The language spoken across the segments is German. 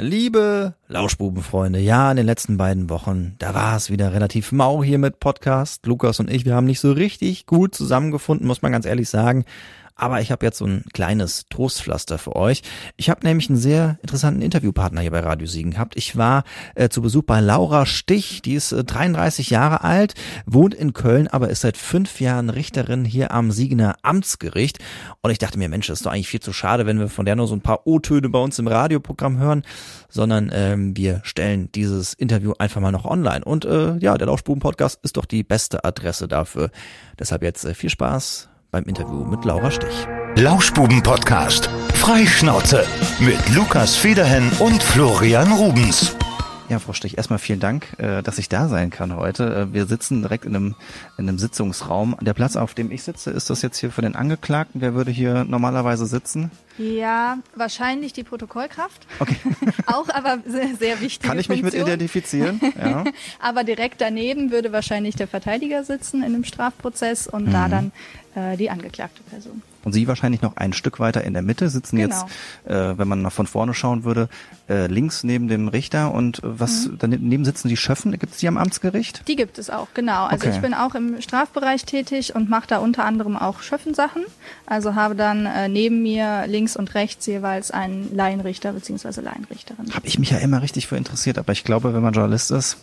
Liebe Lauschbubenfreunde, ja, in den letzten beiden Wochen, da war es wieder relativ mau hier mit Podcast. Lukas und ich, wir haben nicht so richtig gut zusammengefunden, muss man ganz ehrlich sagen. Aber ich habe jetzt so ein kleines Trostpflaster für euch. Ich habe nämlich einen sehr interessanten Interviewpartner hier bei Radio Siegen gehabt. Ich war äh, zu Besuch bei Laura Stich, die ist äh, 33 Jahre alt, wohnt in Köln, aber ist seit fünf Jahren Richterin hier am Siegener Amtsgericht. Und ich dachte mir, Mensch, ist doch eigentlich viel zu schade, wenn wir von der nur so ein paar O-Töne bei uns im Radioprogramm hören, sondern ähm, wir stellen dieses Interview einfach mal noch online. Und äh, ja, der Lauschbuben-Podcast ist doch die beste Adresse dafür. Deshalb jetzt äh, viel Spaß beim Interview mit Laura Stich. Lauschbuben-Podcast. Freischnauze mit Lukas Federhen und Florian Rubens. Ja, Frau Stich, erstmal vielen Dank, äh, dass ich da sein kann heute. Äh, wir sitzen direkt in einem, in einem Sitzungsraum. Der Platz, auf dem ich sitze, ist das jetzt hier für den Angeklagten? Wer würde hier normalerweise sitzen? Ja, wahrscheinlich die Protokollkraft. Okay. Auch aber sehr, sehr wichtig. Kann ich mich Funktion. mit identifizieren? Ja. aber direkt daneben würde wahrscheinlich der Verteidiger sitzen in einem Strafprozess und Mhm. da dann äh, die angeklagte Person. Und Sie wahrscheinlich noch ein Stück weiter in der Mitte sitzen Genau. jetzt, äh, wenn man nach von vorne schauen würde, äh, links neben dem Richter und äh, was Mhm. daneben sitzen die Schöffen. Gibt es die am Amtsgericht? Die gibt es auch, genau. Also Okay. ich bin auch im Strafbereich tätig und mache da unter anderem auch Schöffensachen. Also habe dann äh, neben mir links und rechts jeweils einen Laienrichter bzw. Laienrichterin. Habe ich mich ja immer richtig für interessiert, aber ich glaube, wenn man Journalist ist,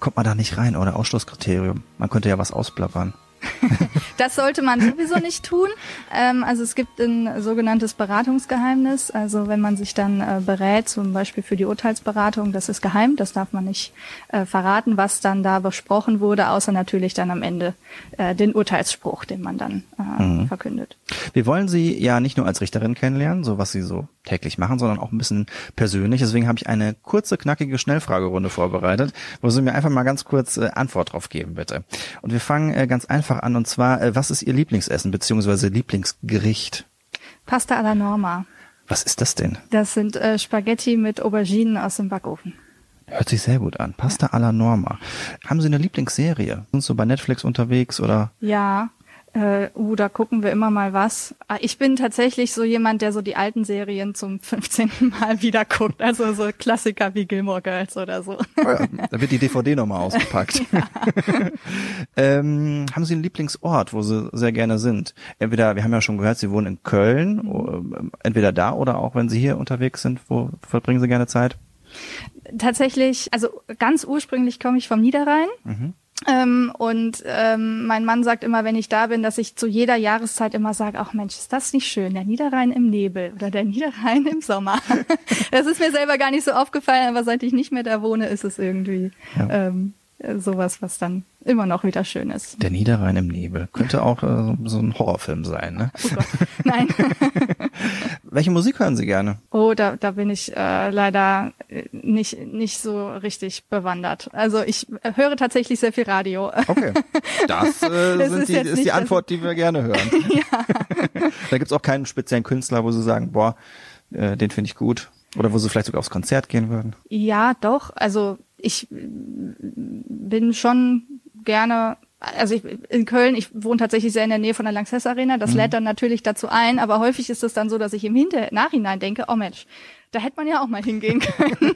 kommt man da nicht rein oder Ausschlusskriterium. Man könnte ja was ausplappern. Das sollte man sowieso nicht tun. Ähm, also es gibt ein sogenanntes Beratungsgeheimnis. Also wenn man sich dann äh, berät, zum Beispiel für die Urteilsberatung, das ist geheim, das darf man nicht äh, verraten, was dann da besprochen wurde, außer natürlich dann am Ende äh, den Urteilsspruch, den man dann äh, verkündet. Wir wollen Sie ja nicht nur als Richterin kennenlernen, so was Sie so täglich machen, sondern auch ein bisschen persönlich. Deswegen habe ich eine kurze, knackige Schnellfragerunde vorbereitet, wo Sie mir einfach mal ganz kurz äh, Antwort drauf geben, bitte. Und wir fangen äh, ganz einfach an, und zwar, äh, was ist Ihr Lieblingsessen beziehungsweise Lieblingsgericht? Pasta alla Norma. Was ist das denn? Das sind äh, Spaghetti mit Auberginen aus dem Backofen. Hört sich sehr gut an. Pasta alla Norma. Haben Sie eine Lieblingsserie? Sind Sie bei Netflix unterwegs oder? Ja, äh, uh, da gucken wir immer mal was. Ah, Ich bin tatsächlich so jemand, der so die alten Serien zum 15. Mal wieder guckt. Also so Klassiker wie Gilmore Girls oder so. Oh ja, da wird die DVD nochmal ausgepackt. ähm, haben Sie einen Lieblingsort, wo Sie sehr gerne sind? Entweder, wir haben ja schon gehört, Sie wohnen in Köln, ähm, entweder da oder auch wenn Sie hier unterwegs sind, wo verbringen Sie gerne Zeit? Tatsächlich, also ganz ursprünglich komme ich vom Niederrhein. Ähm, und ähm, mein Mann sagt immer, wenn ich da bin, dass ich zu jeder Jahreszeit immer sage, ach Mensch, ist das nicht schön, der Niederrhein im Nebel oder der Niederrhein im Sommer. das ist mir selber gar nicht so aufgefallen, aber seit ich nicht mehr da wohne, ist es irgendwie Ja. ähm, äh, sowas, was dann immer noch wieder schön ist. Der Niederrhein im Nebel. Könnte auch äh, so ein Horrorfilm sein, ne? Oh Gott. Nein. Welche Musik hören Sie gerne? Oh, da, da bin ich äh, leider äh, nicht, nicht so richtig bewandert. Also ich höre tatsächlich sehr viel Radio. Okay. Das, äh, Das ist die, ist nicht die Antwort, die wir gerne hören. da gibt's auch keinen speziellen Künstler, wo Sie sagen, boah, äh, den finde ich gut. Oder wo Sie vielleicht sogar aufs Konzert gehen würden. Ja, doch. Also ich äh, bin schon gerne, also ich, in Köln, ich wohne tatsächlich sehr in der Nähe von der Lanxess Arena. Das lädt dann natürlich dazu ein, aber häufig ist es dann so, dass ich im Hinter Nachhinein denke, oh Mensch, da hätte man ja auch mal hingehen können.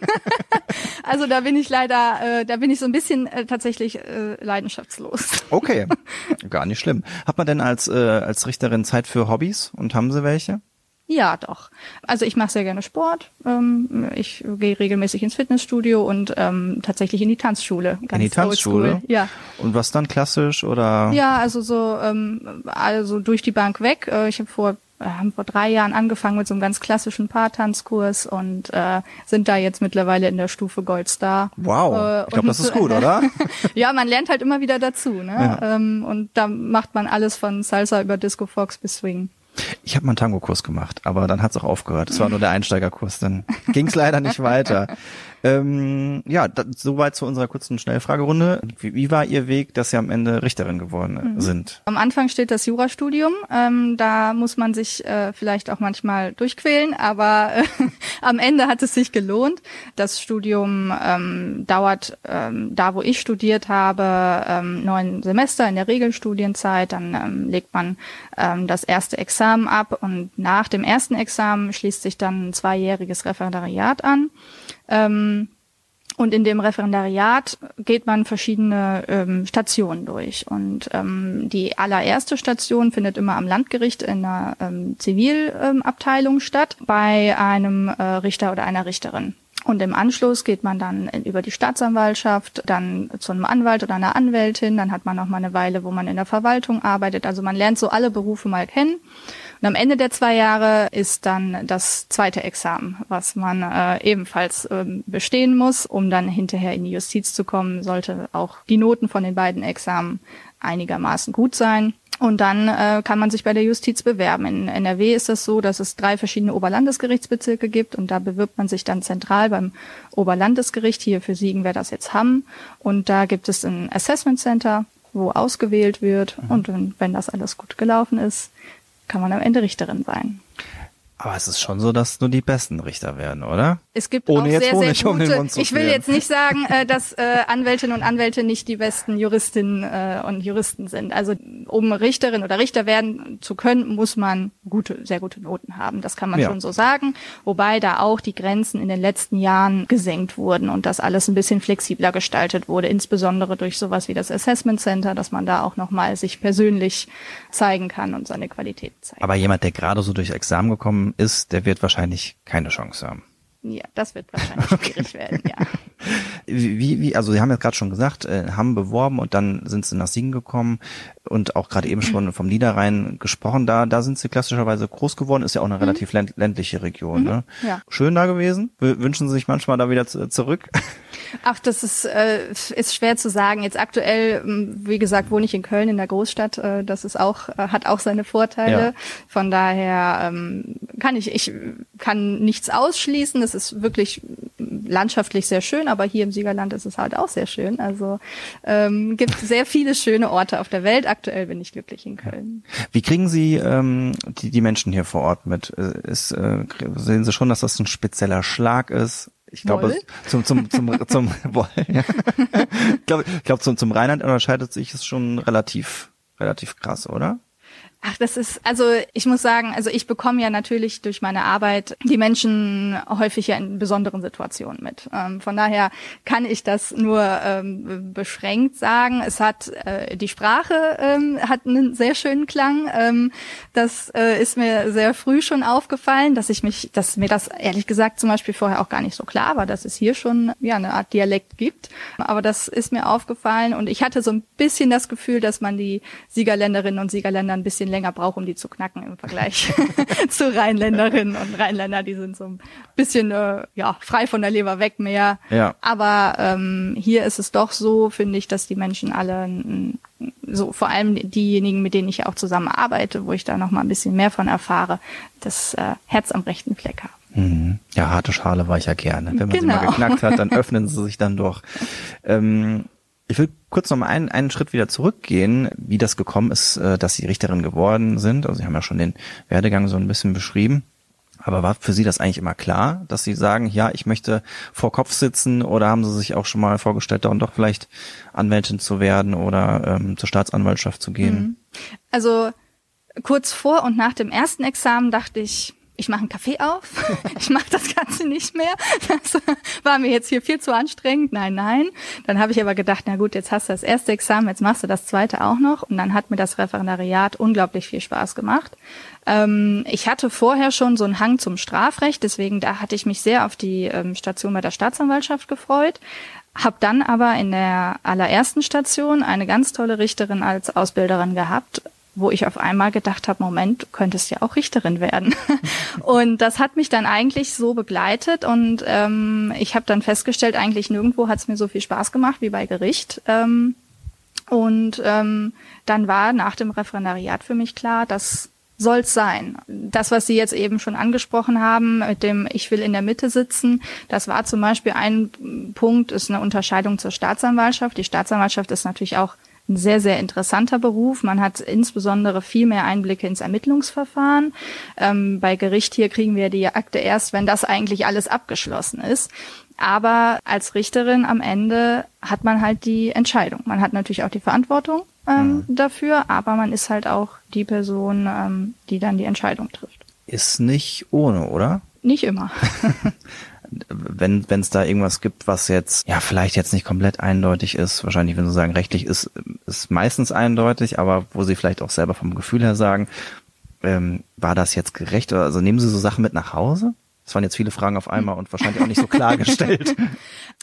also da bin ich leider, äh, da bin ich so ein bisschen äh, tatsächlich äh, leidenschaftslos. Okay, gar nicht schlimm. Hat man denn als, äh, als Richterin Zeit für Hobbys und haben Sie welche? Ja, doch. Also ich mache sehr gerne Sport. Ähm, ich gehe regelmäßig ins Fitnessstudio und ähm, tatsächlich in die Tanzschule. In die Tanzschule? Ja. Und was dann klassisch oder? Ja, also so ähm, also durch die Bank weg. Äh, ich habe vor haben vor drei Jahren angefangen mit so einem ganz klassischen Paartanzkurs und äh, sind da jetzt mittlerweile in der Stufe Goldstar. Wow, Äh, ich glaube, das ist gut, oder? ja, man lernt halt immer wieder dazu, ne? Ja. Ähm, und da macht man alles von Salsa über Disco Fox bis Swing. Ich habe mal einen Tango-Kurs gemacht, aber dann hat's auch aufgehört. Es war nur der Einsteigerkurs, dann ging's leider nicht weiter. Ähm, ja, da, soweit zu unserer kurzen Schnellfragerunde. Wie, wie war Ihr Weg, dass Sie am Ende Richterin geworden sind? Am Anfang steht das Jurastudium. Ähm, da muss man sich äh, vielleicht auch manchmal durchquälen, aber äh, am Ende hat es sich gelohnt. Das Studium ähm, dauert ähm, da, wo ich studiert habe, ähm, neun Semester in der Regelstudienzeit. Dann ähm, legt man das erste Examen ab und nach dem ersten Examen schließt sich dann ein zweijähriges Referendariat an. Ähm, und in dem Referendariat geht man verschiedene ähm, Stationen durch. Und ähm, die allererste Station findet immer am Landgericht in einer ähm, Zivilabteilung statt, bei einem äh, Richter oder einer Richterin. Und im Anschluss geht man dann über die Staatsanwaltschaft, dann zu einem Anwalt oder einer Anwältin, dann hat man noch mal eine Weile, wo man in der Verwaltung arbeitet. Also man lernt so alle Berufe mal kennen. Und am Ende der zwei Jahre ist dann das zweite Examen, was man äh, ebenfalls ähm, bestehen muss, um dann hinterher in die Justiz zu kommen, sollte auch die Noten von den beiden Examen einigermaßen gut sein. Und dann äh, kann man sich bei der Justiz bewerben. In NRW ist das so, dass es drei verschiedene Oberlandesgerichtsbezirke gibt und da bewirbt man sich dann zentral beim Oberlandesgericht. Hier für Siegen wäre das jetzt Hamm. Und da gibt es ein Assessment Center, wo ausgewählt wird. Mhm. Und wenn das alles gut gelaufen ist, kann man am Ende Richterin sein. Aber es ist schon so, dass nur die besten Richter werden, oder? Es gibt Ohne auch sehr, Honig sehr gute, um ich will jetzt nicht sagen, äh, dass äh, Anwältinnen und Anwälte nicht die besten Juristinnen äh, und Juristen sind. Also um Richterin oder Richter werden zu können, muss man gute, sehr gute Noten haben. Das kann man ja. schon so sagen. Wobei da auch die Grenzen in den letzten Jahren gesenkt wurden und das alles ein bisschen flexibler gestaltet wurde, insbesondere durch sowas wie das Assessment Center, dass man da auch nochmal sich persönlich zeigen kann und seine Qualität zeigen. Aber jemand, der gerade so durch Examen gekommen ist, der wird wahrscheinlich keine Chance haben. Ja, das wird wahrscheinlich schwierig okay. werden, ja. Wie, wie, also Sie haben ja gerade schon gesagt, äh, haben beworben und dann sind Sie nach Siegen gekommen und auch gerade eben schon vom Niederrhein gesprochen. Da, da sind Sie klassischerweise groß geworden, ist ja auch eine mhm. relativ ländliche Region. Mhm. Ne? Ja. Schön da gewesen. W wünschen Sie sich manchmal da wieder zurück? Ach, das ist, äh, ist schwer zu sagen. Jetzt aktuell, wie gesagt, wohne ich in Köln in der Großstadt. Äh, das ist auch, äh, hat auch seine Vorteile. Ja. Von daher ähm, kann ich, ich kann nichts ausschließen. Es ist wirklich landschaftlich sehr schön, aber hier im Siegerland ist es halt auch sehr schön. Also ähm, gibt sehr viele schöne Orte auf der Welt. Aktuell bin ich glücklich in Köln. Wie kriegen Sie ähm, die, die Menschen hier vor Ort mit? Ist, äh, sehen Sie schon, dass das ein spezieller Schlag ist? Ich glaube, zum, zum, zum, zum, Woll, ja. ich glaube, ich glaube, zum, zum Rheinland unterscheidet sich es schon relativ, relativ krass, oder? Ach, das ist, also ich muss sagen, also ich bekomme ja natürlich durch meine Arbeit die Menschen häufig ja in besonderen Situationen mit. Ähm, von daher kann ich das nur ähm, beschränkt sagen. Es hat äh, die Sprache ähm, hat einen sehr schönen Klang. Ähm, das äh, ist mir sehr früh schon aufgefallen, dass ich mich, dass mir das ehrlich gesagt zum Beispiel vorher auch gar nicht so klar war, dass es hier schon ja eine Art Dialekt gibt. Aber das ist mir aufgefallen und ich hatte so ein bisschen das Gefühl, dass man die Siegerländerinnen und Siegerländer ein bisschen länger braucht, um die zu knacken im Vergleich zu Rheinländerinnen und Rheinländer, die sind so ein bisschen äh, ja frei von der Leber weg mehr. Ja. Aber ähm, hier ist es doch so, finde ich, dass die Menschen alle so vor allem diejenigen, mit denen ich auch zusammenarbeite, wo ich da noch mal ein bisschen mehr von erfahre, das äh, Herz am rechten Fleck haben. Mhm. Ja, harte Schale war ich ja gerne. Wenn man genau. sie mal genau. geknackt hat, dann öffnen sie sich dann doch. Ähm, ich will kurz noch mal einen, einen Schritt wieder zurückgehen, wie das gekommen ist, äh, dass Sie Richterin geworden sind. Also Sie haben ja schon den Werdegang so ein bisschen beschrieben. Aber war für Sie das eigentlich immer klar, dass Sie sagen, ja, ich möchte vor Kopf sitzen oder haben Sie sich auch schon mal vorgestellt, da und doch vielleicht Anwältin zu werden oder ähm, zur Staatsanwaltschaft zu gehen? Mhm. Also kurz vor und nach dem ersten Examen dachte ich, ich mache einen Kaffee auf, ich mache das Ganze nicht mehr. Das war mir jetzt hier viel zu anstrengend. Nein, nein. Dann habe ich aber gedacht, na gut, jetzt hast du das erste Examen, jetzt machst du das zweite auch noch. Und dann hat mir das Referendariat unglaublich viel Spaß gemacht. Ähm, ich hatte vorher schon so einen Hang zum Strafrecht, deswegen da hatte ich mich sehr auf die ähm, Station bei der Staatsanwaltschaft gefreut. Hab dann aber in der allerersten Station eine ganz tolle Richterin als Ausbilderin gehabt, wo ich auf einmal gedacht habe, Moment, du könntest ja auch Richterin werden. und das hat mich dann eigentlich so begleitet und ähm, ich habe dann festgestellt, eigentlich nirgendwo hat es mir so viel Spaß gemacht wie bei Gericht. Ähm, und ähm, dann war nach dem Referendariat für mich klar, das soll's sein. Das, was Sie jetzt eben schon angesprochen haben, mit dem Ich will in der Mitte sitzen, das war zum Beispiel ein Punkt, ist eine Unterscheidung zur Staatsanwaltschaft. Die Staatsanwaltschaft ist natürlich auch ein sehr, sehr interessanter Beruf. Man hat insbesondere viel mehr Einblicke ins Ermittlungsverfahren. Ähm, bei Gericht hier kriegen wir die Akte erst, wenn das eigentlich alles abgeschlossen ist. Aber als Richterin am Ende hat man halt die Entscheidung. Man hat natürlich auch die Verantwortung ähm, mhm. dafür, aber man ist halt auch die Person, ähm, die dann die Entscheidung trifft. Ist nicht ohne, oder? Nicht immer. wenn es da irgendwas gibt, was jetzt ja vielleicht jetzt nicht komplett eindeutig ist, wahrscheinlich wenn Sie sagen rechtlich ist ist meistens eindeutig, aber wo Sie vielleicht auch selber vom Gefühl her sagen, ähm, war das jetzt gerecht? Also nehmen Sie so Sachen mit nach Hause? Das waren jetzt viele Fragen auf einmal und wahrscheinlich auch nicht so klargestellt.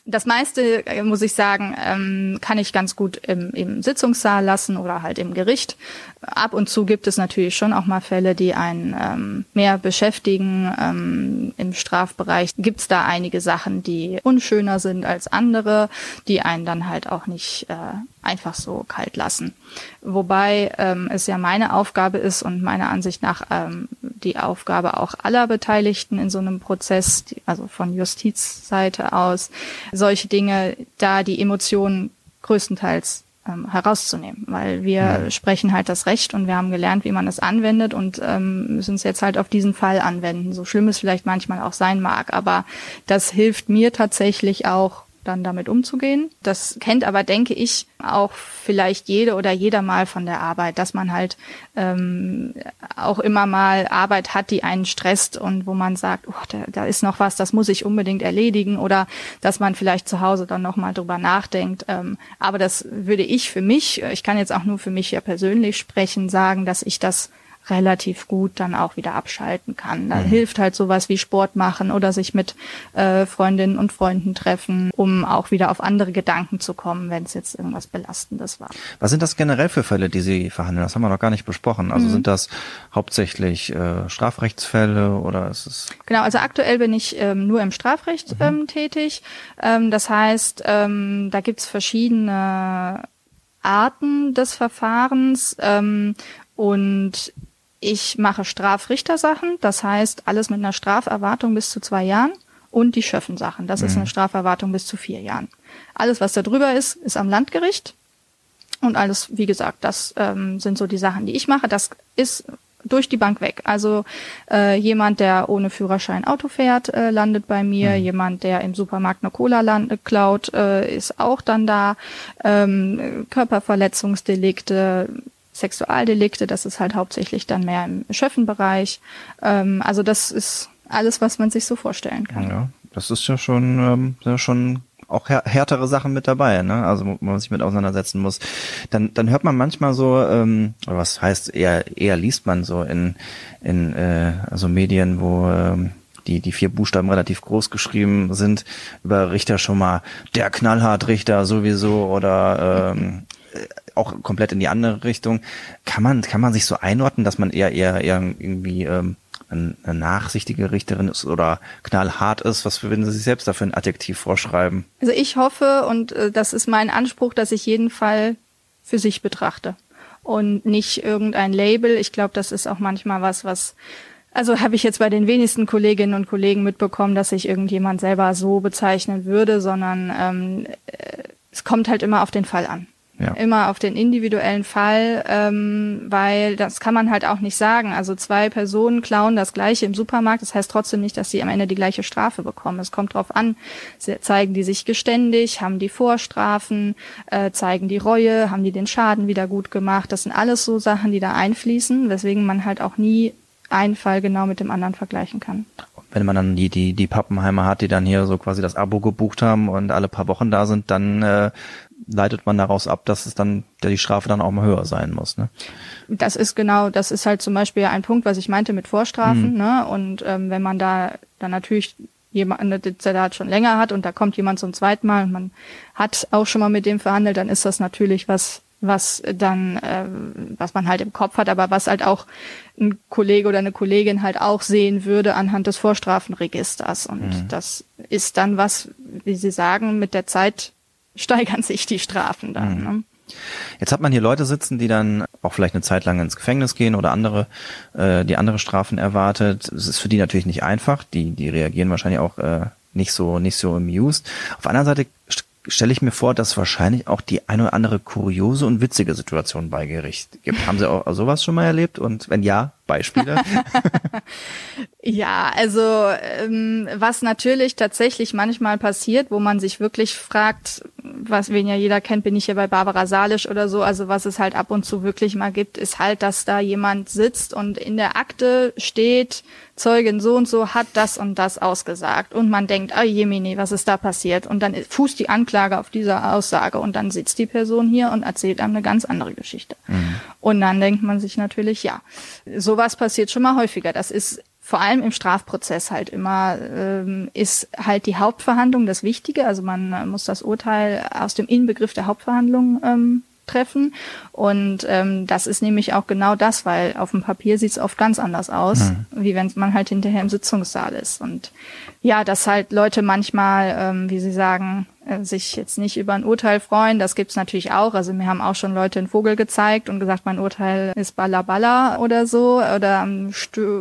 Das meiste, äh, muss ich sagen, ähm, kann ich ganz gut im, im Sitzungssaal lassen oder halt im Gericht. Ab und zu gibt es natürlich schon auch mal Fälle, die einen ähm, mehr beschäftigen. Ähm, Im Strafbereich gibt es da einige Sachen, die unschöner sind als andere, die einen dann halt auch nicht äh, einfach so kalt lassen. Wobei es ja meine Aufgabe ist und meiner Ansicht nach die Aufgabe auch aller Beteiligten in so einem Prozess, also von Justizseite aus, solche Dinge, da die Emotionen größtenteils ähm, herauszunehmen, weil wir ja. sprechen halt das Recht und wir haben gelernt, wie man es anwendet und ähm, müssen es jetzt halt auf diesen Fall anwenden. So schlimm es vielleicht manchmal auch sein mag, aber das hilft mir tatsächlich auch dann damit umzugehen. Das kennt aber, denke ich, auch vielleicht jede oder jeder mal von der Arbeit, dass man halt ähm, auch immer mal Arbeit hat, die einen stresst und wo man sagt, oh, da, da ist noch was, das muss ich unbedingt erledigen oder dass man vielleicht zu Hause dann noch mal drüber nachdenkt. Ähm, aber das würde ich für mich, ich kann jetzt auch nur für mich ja persönlich sprechen, sagen, dass ich das relativ gut dann auch wieder abschalten kann. Da mhm. hilft halt sowas wie Sport machen oder sich mit äh, Freundinnen und Freunden treffen, um auch wieder auf andere Gedanken zu kommen, wenn es jetzt irgendwas Belastendes war. Was sind das generell für Fälle, die Sie verhandeln? Das haben wir noch gar nicht besprochen. Also mhm. sind das hauptsächlich äh, Strafrechtsfälle oder ist es? Genau, also aktuell bin ich ähm, nur im Strafrecht mhm. ähm, tätig. Ähm, das heißt, ähm, da gibt's verschiedene Arten des Verfahrens ähm, und ich mache Strafrichtersachen, das heißt alles mit einer Straferwartung bis zu zwei Jahren und die Schöffensachen, das mhm. ist eine Strafverwartung bis zu vier Jahren. Alles, was da drüber ist, ist am Landgericht und alles, wie gesagt, das ähm, sind so die Sachen, die ich mache. Das ist durch die Bank weg. Also äh, jemand, der ohne Führerschein Auto fährt, äh, landet bei mir. Mhm. Jemand, der im Supermarkt eine Cola land, klaut, äh, ist auch dann da. Ähm, Körperverletzungsdelikte, Sexualdelikte, das ist halt hauptsächlich dann mehr im Schöffenbereich. Ähm, also das ist alles, was man sich so vorstellen kann. Ja, das ist ja schon, ähm, ja schon auch härtere Sachen mit dabei, ne? Also wo man sich mit auseinandersetzen muss. Dann, dann hört man manchmal so, ähm, oder was heißt eher, eher liest man so in, in äh, also Medien, wo ähm, die, die vier Buchstaben relativ groß geschrieben sind, über Richter schon mal der knallhart Richter sowieso oder ähm, auch komplett in die andere Richtung. Kann man, kann man sich so einordnen, dass man eher, eher, eher irgendwie ähm, eine nachsichtige Richterin ist oder knallhart ist? Was würden Sie sich selbst dafür ein Adjektiv vorschreiben? Also ich hoffe, und äh, das ist mein Anspruch, dass ich jeden Fall für sich betrachte und nicht irgendein Label. Ich glaube, das ist auch manchmal was, was also habe ich jetzt bei den wenigsten Kolleginnen und Kollegen mitbekommen, dass sich irgendjemand selber so bezeichnen würde, sondern ähm, äh, es kommt halt immer auf den Fall an. Ja. Immer auf den individuellen Fall, ähm, weil das kann man halt auch nicht sagen. Also zwei Personen klauen das gleiche im Supermarkt, das heißt trotzdem nicht, dass sie am Ende die gleiche Strafe bekommen. Es kommt drauf an, zeigen die sich geständig, haben die Vorstrafen, äh, zeigen die Reue, haben die den Schaden wieder gut gemacht. Das sind alles so Sachen, die da einfließen, weswegen man halt auch nie einen Fall genau mit dem anderen vergleichen kann wenn man dann die, die, die Pappenheimer hat, die dann hier so quasi das Abo gebucht haben und alle paar Wochen da sind, dann äh, leitet man daraus ab, dass es dann, die Strafe dann auch mal höher sein muss. Ne? Das ist genau, das ist halt zum Beispiel ein Punkt, was ich meinte mit Vorstrafen. Mhm. Ne? Und ähm, wenn man da dann natürlich jemand, der da schon länger hat und da kommt jemand zum zweiten Mal und man hat auch schon mal mit dem verhandelt, dann ist das natürlich was, was dann, äh, was man halt im Kopf hat, aber was halt auch ein Kollege oder eine Kollegin halt auch sehen würde anhand des Vorstrafenregisters. Und mhm. das ist dann was, wie Sie sagen, mit der Zeit steigern sich die Strafen dann. Mhm. Ne? Jetzt hat man hier Leute sitzen, die dann auch vielleicht eine Zeit lang ins Gefängnis gehen oder andere, äh, die andere Strafen erwartet. Es ist für die natürlich nicht einfach. Die, die reagieren wahrscheinlich auch äh, nicht so, nicht so amused. Auf der anderen Seite stelle ich mir vor, dass wahrscheinlich auch die eine oder andere kuriose und witzige Situation bei Gericht gibt. Haben Sie auch sowas schon mal erlebt? Und wenn ja, Beispiele? ja, also ähm, was natürlich tatsächlich manchmal passiert, wo man sich wirklich fragt, was wen ja jeder kennt, bin ich hier bei Barbara Salisch oder so, also was es halt ab und zu wirklich mal gibt, ist halt, dass da jemand sitzt und in der Akte steht Zeugin so und so hat das und das ausgesagt und man denkt, ah jemini, was ist da passiert? Und dann fußt die Anklage auf dieser Aussage und dann sitzt die Person hier und erzählt einem eine ganz andere Geschichte. Mhm. Und dann denkt man sich natürlich, ja, sowas passiert schon mal häufiger. Das ist vor allem im Strafprozess halt immer ähm, ist halt die Hauptverhandlung das Wichtige. Also man muss das Urteil aus dem Inbegriff der Hauptverhandlung ähm, treffen. Und ähm, das ist nämlich auch genau das, weil auf dem Papier sieht es oft ganz anders aus, mhm. wie wenn man halt hinterher im Sitzungssaal ist. Und ja, dass halt Leute manchmal, ähm, wie sie sagen, äh, sich jetzt nicht über ein Urteil freuen, das gibt's natürlich auch. Also mir haben auch schon Leute einen Vogel gezeigt und gesagt, mein Urteil ist balla oder so oder ähm,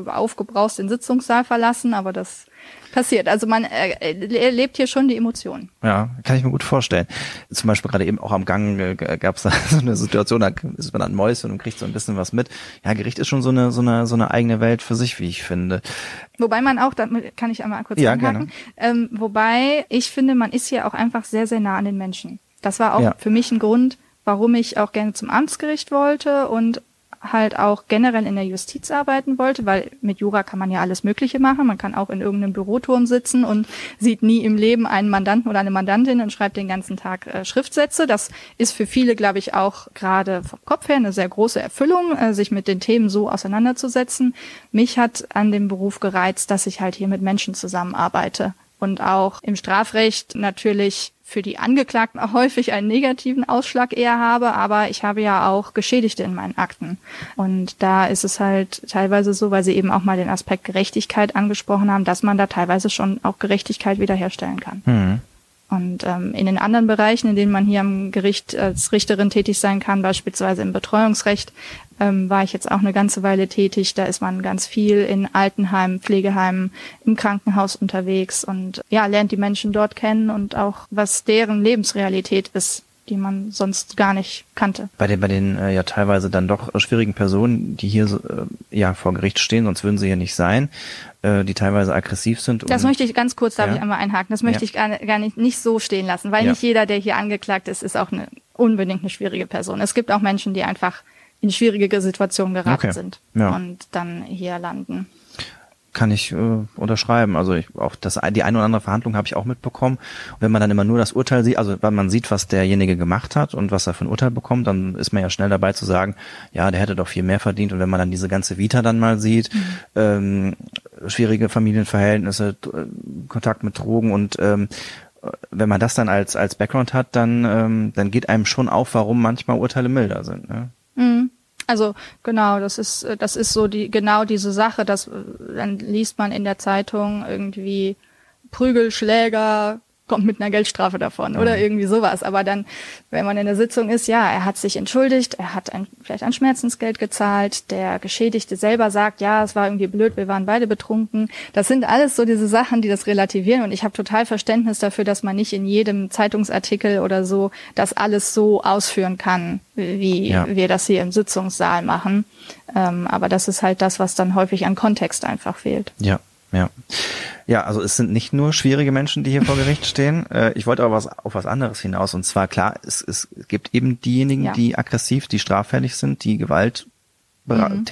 aufgebraust den Sitzungssaal verlassen, aber das passiert. Also man äh, erlebt hier schon die Emotionen. Ja, kann ich mir gut vorstellen. Zum Beispiel gerade eben auch am Gang äh, gab es da so eine Situation, da ist man an Mäuschen und kriegt so ein bisschen was mit. Ja, Gericht ist schon so eine so eine so eine eigene Welt für sich, wie ich finde. Wobei man auch, damit kann ich einmal kurz ja, anhaken, ähm, wobei ich finde, man ist hier auch einfach sehr, sehr nah an den Menschen. Das war auch ja. für mich ein Grund, warum ich auch gerne zum Amtsgericht wollte und halt auch generell in der Justiz arbeiten wollte, weil mit Jura kann man ja alles Mögliche machen. Man kann auch in irgendeinem Büroturm sitzen und sieht nie im Leben einen Mandanten oder eine Mandantin und schreibt den ganzen Tag äh, Schriftsätze. Das ist für viele, glaube ich, auch gerade vom Kopf her eine sehr große Erfüllung, äh, sich mit den Themen so auseinanderzusetzen. Mich hat an dem Beruf gereizt, dass ich halt hier mit Menschen zusammenarbeite und auch im Strafrecht natürlich für die Angeklagten auch häufig einen negativen Ausschlag eher habe, aber ich habe ja auch Geschädigte in meinen Akten. Und da ist es halt teilweise so, weil Sie eben auch mal den Aspekt Gerechtigkeit angesprochen haben, dass man da teilweise schon auch Gerechtigkeit wiederherstellen kann. Mhm. Und ähm, in den anderen Bereichen, in denen man hier am Gericht als Richterin tätig sein kann, beispielsweise im Betreuungsrecht, ähm, war ich jetzt auch eine ganze Weile tätig. Da ist man ganz viel in Altenheimen, Pflegeheimen, im Krankenhaus unterwegs und ja, lernt die Menschen dort kennen und auch was deren Lebensrealität ist die man sonst gar nicht kannte. Bei den, bei den äh, ja teilweise dann doch schwierigen Personen, die hier äh, ja vor Gericht stehen, sonst würden sie hier nicht sein, äh, die teilweise aggressiv sind. Das möchte ich ganz kurz, darf ja. ich einmal einhaken, das möchte ja. ich gar, gar nicht, nicht so stehen lassen, weil ja. nicht jeder, der hier angeklagt ist, ist auch eine, unbedingt eine schwierige Person. Es gibt auch Menschen, die einfach in schwierige Situationen geraten okay. sind und dann hier landen kann ich äh, unterschreiben. Also ich, auch das die eine oder andere Verhandlung habe ich auch mitbekommen. Und wenn man dann immer nur das Urteil sieht, also wenn man sieht, was derjenige gemacht hat und was er für ein Urteil bekommt, dann ist man ja schnell dabei zu sagen, ja, der hätte doch viel mehr verdient. Und wenn man dann diese ganze Vita dann mal sieht, mhm. ähm, schwierige Familienverhältnisse, Kontakt mit Drogen und ähm, wenn man das dann als als Background hat, dann ähm, dann geht einem schon auf, warum manchmal Urteile milder sind. Ne? Mhm. Also genau, das ist das ist so die genau diese Sache, dass dann liest man in der Zeitung irgendwie Prügelschläger kommt mit einer Geldstrafe davon oder mhm. irgendwie sowas. Aber dann, wenn man in der Sitzung ist, ja, er hat sich entschuldigt, er hat ein, vielleicht ein Schmerzensgeld gezahlt, der Geschädigte selber sagt, ja, es war irgendwie blöd, wir waren beide betrunken. Das sind alles so diese Sachen, die das relativieren. Und ich habe total Verständnis dafür, dass man nicht in jedem Zeitungsartikel oder so das alles so ausführen kann, wie ja. wir das hier im Sitzungssaal machen. Ähm, aber das ist halt das, was dann häufig an Kontext einfach fehlt. Ja, ja. Ja, also es sind nicht nur schwierige Menschen, die hier vor Gericht stehen. Äh, ich wollte aber was, auf was anderes hinaus. Und zwar klar, es, es gibt eben diejenigen, ja. die aggressiv, die straffällig sind, die Gewalt mhm.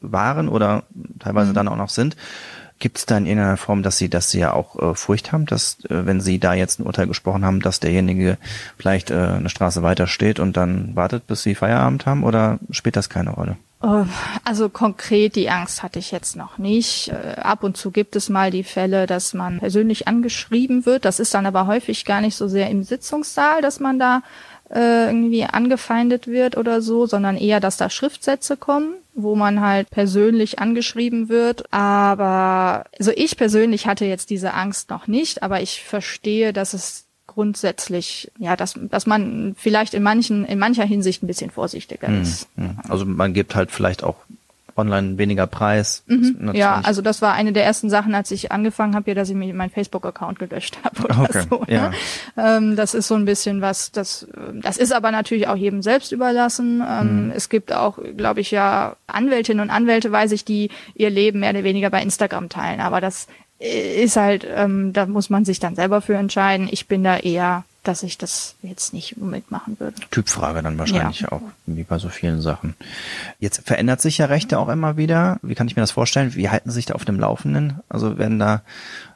waren oder teilweise mhm. dann auch noch sind. Gibt es da in irgendeiner Form, dass sie, dass sie ja auch äh, Furcht haben, dass äh, wenn sie da jetzt ein Urteil gesprochen haben, dass derjenige vielleicht äh, eine Straße weiter steht und dann wartet, bis sie Feierabend haben, oder spielt das keine Rolle? Äh, also konkret die Angst hatte ich jetzt noch nicht. Äh, ab und zu gibt es mal die Fälle, dass man persönlich angeschrieben wird. Das ist dann aber häufig gar nicht so sehr im Sitzungssaal, dass man da äh, irgendwie angefeindet wird oder so, sondern eher, dass da Schriftsätze kommen, wo man halt persönlich angeschrieben wird. Aber also ich persönlich hatte jetzt diese Angst noch nicht, aber ich verstehe, dass es grundsätzlich, ja, dass, dass man vielleicht in manchen, in mancher Hinsicht ein bisschen vorsichtiger hm, ist. Hm. Also man gibt halt vielleicht auch online weniger Preis. Mhm. Ja, also das war eine der ersten Sachen, als ich angefangen habe, ja, dass ich mir meinen Facebook-Account gelöscht habe oder okay. so. Ne? Ja. Ähm, das ist so ein bisschen was, das, das ist aber natürlich auch jedem selbst überlassen. Ähm, mhm. Es gibt auch, glaube ich, ja Anwältinnen und Anwälte, weiß ich, die ihr Leben mehr oder weniger bei Instagram teilen. Aber das ist halt, ähm, da muss man sich dann selber für entscheiden. Ich bin da eher dass ich das jetzt nicht mitmachen würde. Typfrage dann wahrscheinlich ja. auch, wie bei so vielen Sachen. Jetzt verändert sich ja Rechte auch immer wieder. Wie kann ich mir das vorstellen? Wie halten Sie sich da auf dem Laufenden? Also werden da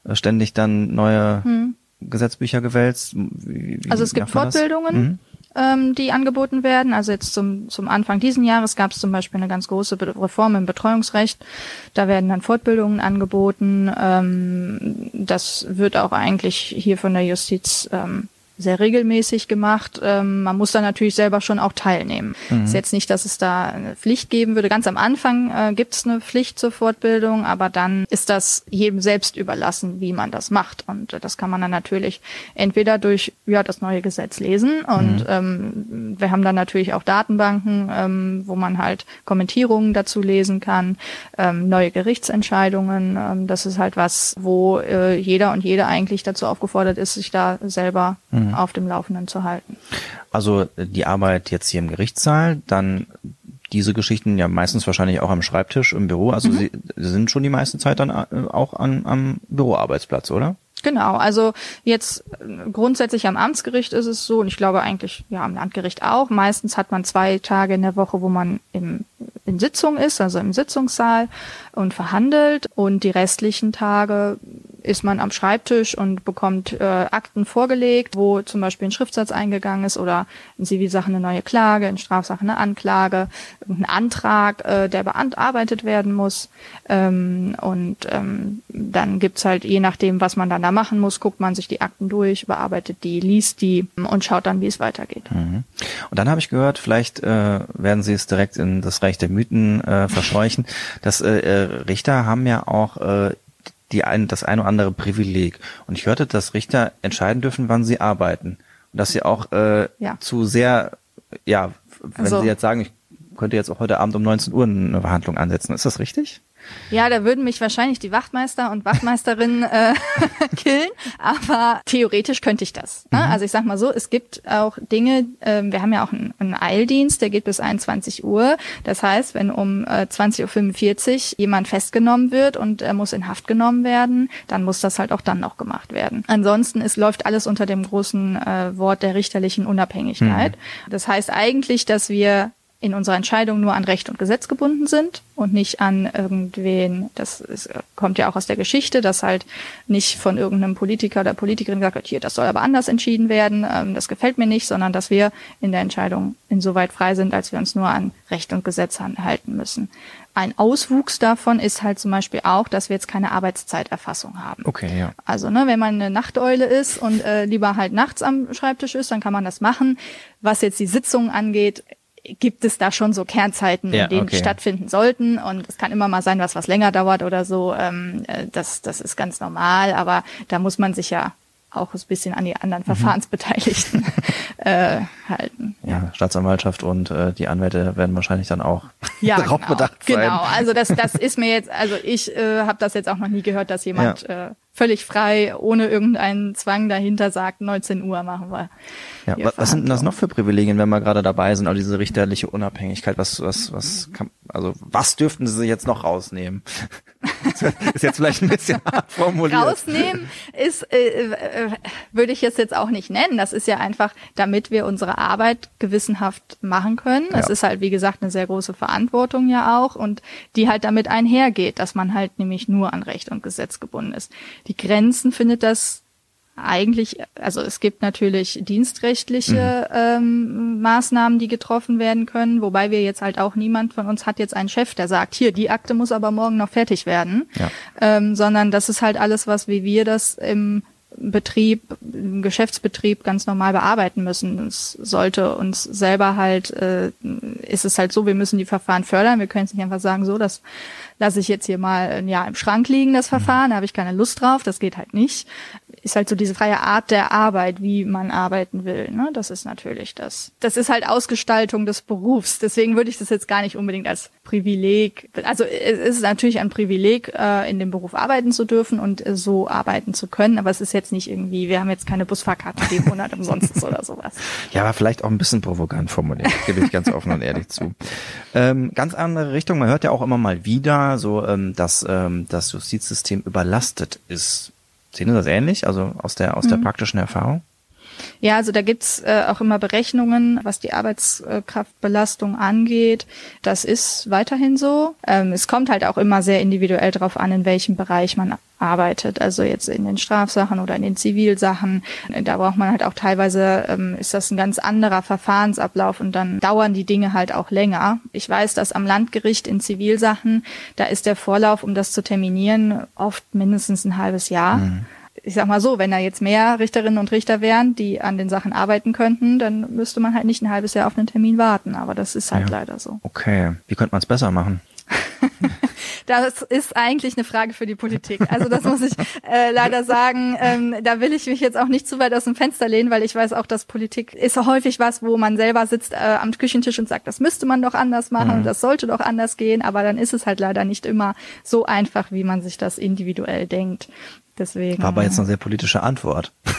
äh, ständig dann neue hm. Gesetzbücher gewälzt? Wie, wie also es gibt Fortbildungen. Mhm ähm, die angeboten werden. Also jetzt zum, zum Anfang diesen Jahres gab es zum Beispiel eine ganz große Reform im Betreuungsrecht. Da werden dann Fortbildungen angeboten. Ähm, das wird auch eigentlich hier von der Justiz ähm, sehr regelmäßig gemacht. Ähm, man muss da natürlich selber schon auch teilnehmen. Mhm. Ist jetzt nicht, dass es da eine Pflicht geben würde. Ganz am Anfang äh, gibt es eine Pflicht zur Fortbildung, aber dann ist das jedem selbst überlassen, wie man das macht. Und äh, das kann man dann natürlich entweder durch ja das neue Gesetz lesen und mhm. ähm, wir haben dann natürlich auch Datenbanken, ähm, wo man halt Kommentierungen dazu lesen kann, ähm, neue Gerichtsentscheidungen. Ähm, das ist halt was, wo äh, jeder und jede eigentlich dazu aufgefordert ist, sich da selber mhm mhm. auf dem Laufenden zu halten. Also die Arbeit jetzt hier im Gerichtssaal, dann diese Geschichten ja meistens wahrscheinlich auch am Schreibtisch im Büro. Also mhm. Sie sind schon die meiste Zeit dann äh, auch an, am Büroarbeitsplatz, oder? Genau, also jetzt äh, grundsätzlich am Amtsgericht ist es so, und ich glaube eigentlich ja am Landgericht auch. Meistens hat man zwei Tage in der Woche, wo man im, in Sitzung ist, also im Sitzungssaal und verhandelt. Und die restlichen Tage ist man am Schreibtisch und bekommt äh, Akten vorgelegt, wo zum Beispiel ein Schriftsatz eingegangen ist oder in Zivilsachen eine neue Klage, in Strafsachen eine Anklage, ein Antrag, äh, der bearbeitet werden muss. Ähm, und ähm, dann gibt's halt, je nachdem, was man dann da machen muss, guckt man sich die Akten durch, bearbeitet die, liest die und schaut dann, wie es weitergeht. Mhm. Und dann habe ich gehört, vielleicht äh, werden Sie es direkt in das Reich der Mythen äh, verscheuchen, dass äh, äh Richter haben ja auch äh, die ein, das ein oder andere Privileg. Und ich hörte, dass Richter entscheiden dürfen, wann sie arbeiten. Und dass sie auch äh, ja. zu sehr, ja, wenn also, sie jetzt sagen, ich könnte jetzt auch heute Abend um 19 Uhr eine Verhandlung ansetzen. Ist das richtig? Ja, da würden mich wahrscheinlich die Wachtmeister und Wachtmeisterinnen äh, killen, aber theoretisch könnte ich das. Ne? Mhm. Also ich sag mal so, es gibt auch Dinge, äh, wir haben ja auch einen, einen, Eildienst, der geht bis 21 Uhr. Das heißt, wenn um äh, 20.45 Uhr jemand festgenommen wird und er muss in Haft genommen werden, dann muss das halt auch dann noch gemacht werden. Ansonsten es läuft alles unter dem großen äh, Wort der richterlichen Unabhängigkeit. Mhm. Das heißt eigentlich, dass wir in unserer Entscheidung nur an Recht und Gesetz gebunden sind und nicht an irgendwen, das ist, kommt ja auch aus der Geschichte, dass halt nicht von irgendeinem Politiker oder Politikerin gesagt wird, hier, das soll aber anders entschieden werden, ähm, das gefällt mir nicht, sondern dass wir in der Entscheidung insoweit frei sind, als wir uns nur an Recht und Gesetz halten müssen. Ein Auswuchs davon ist halt zum Beispiel auch, dass wir jetzt keine Arbeitszeiterfassung haben. Okay, ja. Also, ne, wenn man eine Nachteule ist und äh, lieber halt nachts am Schreibtisch ist, dann kann man das machen. Was jetzt die Sitzungen angeht, gibt es da schon so Kernzeiten, ja, in denen okay. stattfinden sollten. Und es kann immer mal sein, was was länger dauert oder so. Ähm, äh, das, das ist ganz normal, aber da muss man sich ja auch ein bisschen an die anderen mhm. Verfahrensbeteiligten äh, halten. Ja, Staatsanwaltschaft und äh, die Anwälte werden wahrscheinlich dann auch ja, darauf genau, bedacht sein. Genau, also das, das ist mir jetzt, also ich äh, habe das jetzt auch noch nie gehört, dass jemand ja. äh, völlig frei, ohne irgendeinen Zwang dahinter sagt, 19 Uhr machen wir. Ja, was, was sind denn das noch für Privilegien, wenn wir gerade dabei sind, auch diese richterliche Unabhängigkeit? Was, was, was kann, also was dürften Sie jetzt noch rausnehmen? ist jetzt vielleicht ein bisschen hart formuliert. Rausnehmen ist, äh, äh, würde ich jetzt jetzt auch nicht nennen. Das ist ja einfach, damit wir unsere Arbeit gewissenhaft machen können. Es ja. ist halt, wie gesagt, eine sehr große Verantwortung ja auch und die halt damit einhergeht, dass man halt nämlich nur an Recht und Gesetz gebunden ist. Die Grenzen findet das eigentlich, also es gibt natürlich dienstrechtliche mhm. ähm, Maßnahmen, die getroffen werden können, wobei wir jetzt halt auch niemand von uns hat jetzt einen Chef, der sagt, hier, die Akte muss aber morgen noch fertig werden, ja. ähm, sondern das ist halt alles, was wie wir das im Betrieb, im Geschäftsbetrieb ganz normal bearbeiten müssen. Es sollte uns selber halt, äh, ist es halt so, wir müssen die Verfahren fördern. Wir können es nicht einfach sagen, so, das lasse ich jetzt hier mal ein Jahr im Schrank liegen, das Verfahren, da habe ich keine Lust drauf, das geht halt nicht ist halt so diese freie Art der Arbeit, wie man arbeiten will. Ne? Das ist natürlich das. Das ist halt Ausgestaltung des Berufs. Deswegen würde ich das jetzt gar nicht unbedingt als Privileg. Also es ist natürlich ein Privileg, äh, in dem Beruf arbeiten zu dürfen und äh, so arbeiten zu können. Aber es ist jetzt nicht irgendwie, wir haben jetzt keine Busfahrkarte, die im Monat umsonst ist oder sowas. Ja, aber vielleicht auch ein bisschen provokant formuliert, gebe ich ganz offen und ehrlich zu. Ähm, ganz andere Richtung. Man hört ja auch immer mal wieder so, ähm, dass ähm, das Justizsystem überlastet ist Sehen Sie das ähnlich, also aus der, aus der mhm. praktischen Erfahrung? Ja, also da gibt's äh, auch immer Berechnungen, was die Arbeitskraftbelastung angeht. Das ist weiterhin so. Ähm, es kommt halt auch immer sehr individuell drauf an, in welchem Bereich man arbeitet. Also jetzt in den Strafsachen oder in den Zivilsachen. Da braucht man halt auch teilweise, ähm, ist das ein ganz anderer Verfahrensablauf und dann dauern die Dinge halt auch länger. Ich weiß, dass am Landgericht in Zivilsachen, da ist der Vorlauf, um das zu terminieren, oft mindestens ein halbes Jahr. Mhm ich sag mal so, wenn da jetzt mehr Richterinnen und Richter wären, die an den Sachen arbeiten könnten, dann müsste man halt nicht ein halbes Jahr auf einen Termin warten. Aber das ist halt ja. leider so. Okay. Wie könnte man es besser machen? das ist eigentlich eine Frage für die Politik. Also das muss ich äh, leider sagen. Ähm, da will ich mich jetzt auch nicht zu weit aus dem Fenster lehnen, weil ich weiß auch, dass Politik ist häufig was, wo man selber sitzt äh, am Küchentisch und sagt, das müsste man doch anders machen mhm. das sollte doch anders gehen. Aber dann ist es halt leider nicht immer so einfach, wie man sich das individuell denkt. Deswegen. War aber jetzt eine sehr politische Antwort.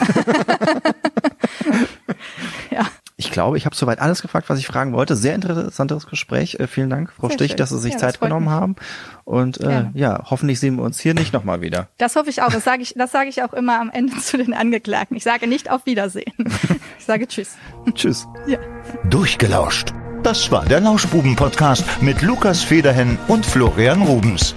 ja. Ich glaube, ich habe soweit alles gefragt, was ich fragen wollte. Sehr interessantes Gespräch. Äh, vielen Dank, Frau sehr Stich, schön. dass Sie sich ja, Zeit genommen mich. haben. Und äh, ja, hoffentlich sehen wir uns hier nicht nochmal wieder. Das hoffe ich auch. Das sage ich, das sage ich auch immer am Ende zu den Angeklagten. Ich sage nicht auf Wiedersehen. Ich sage Tschüss. Tschüss. Ja. Durchgelauscht. Das war der Lauschbuben-Podcast mit Lukas Federhen und Florian Rubens.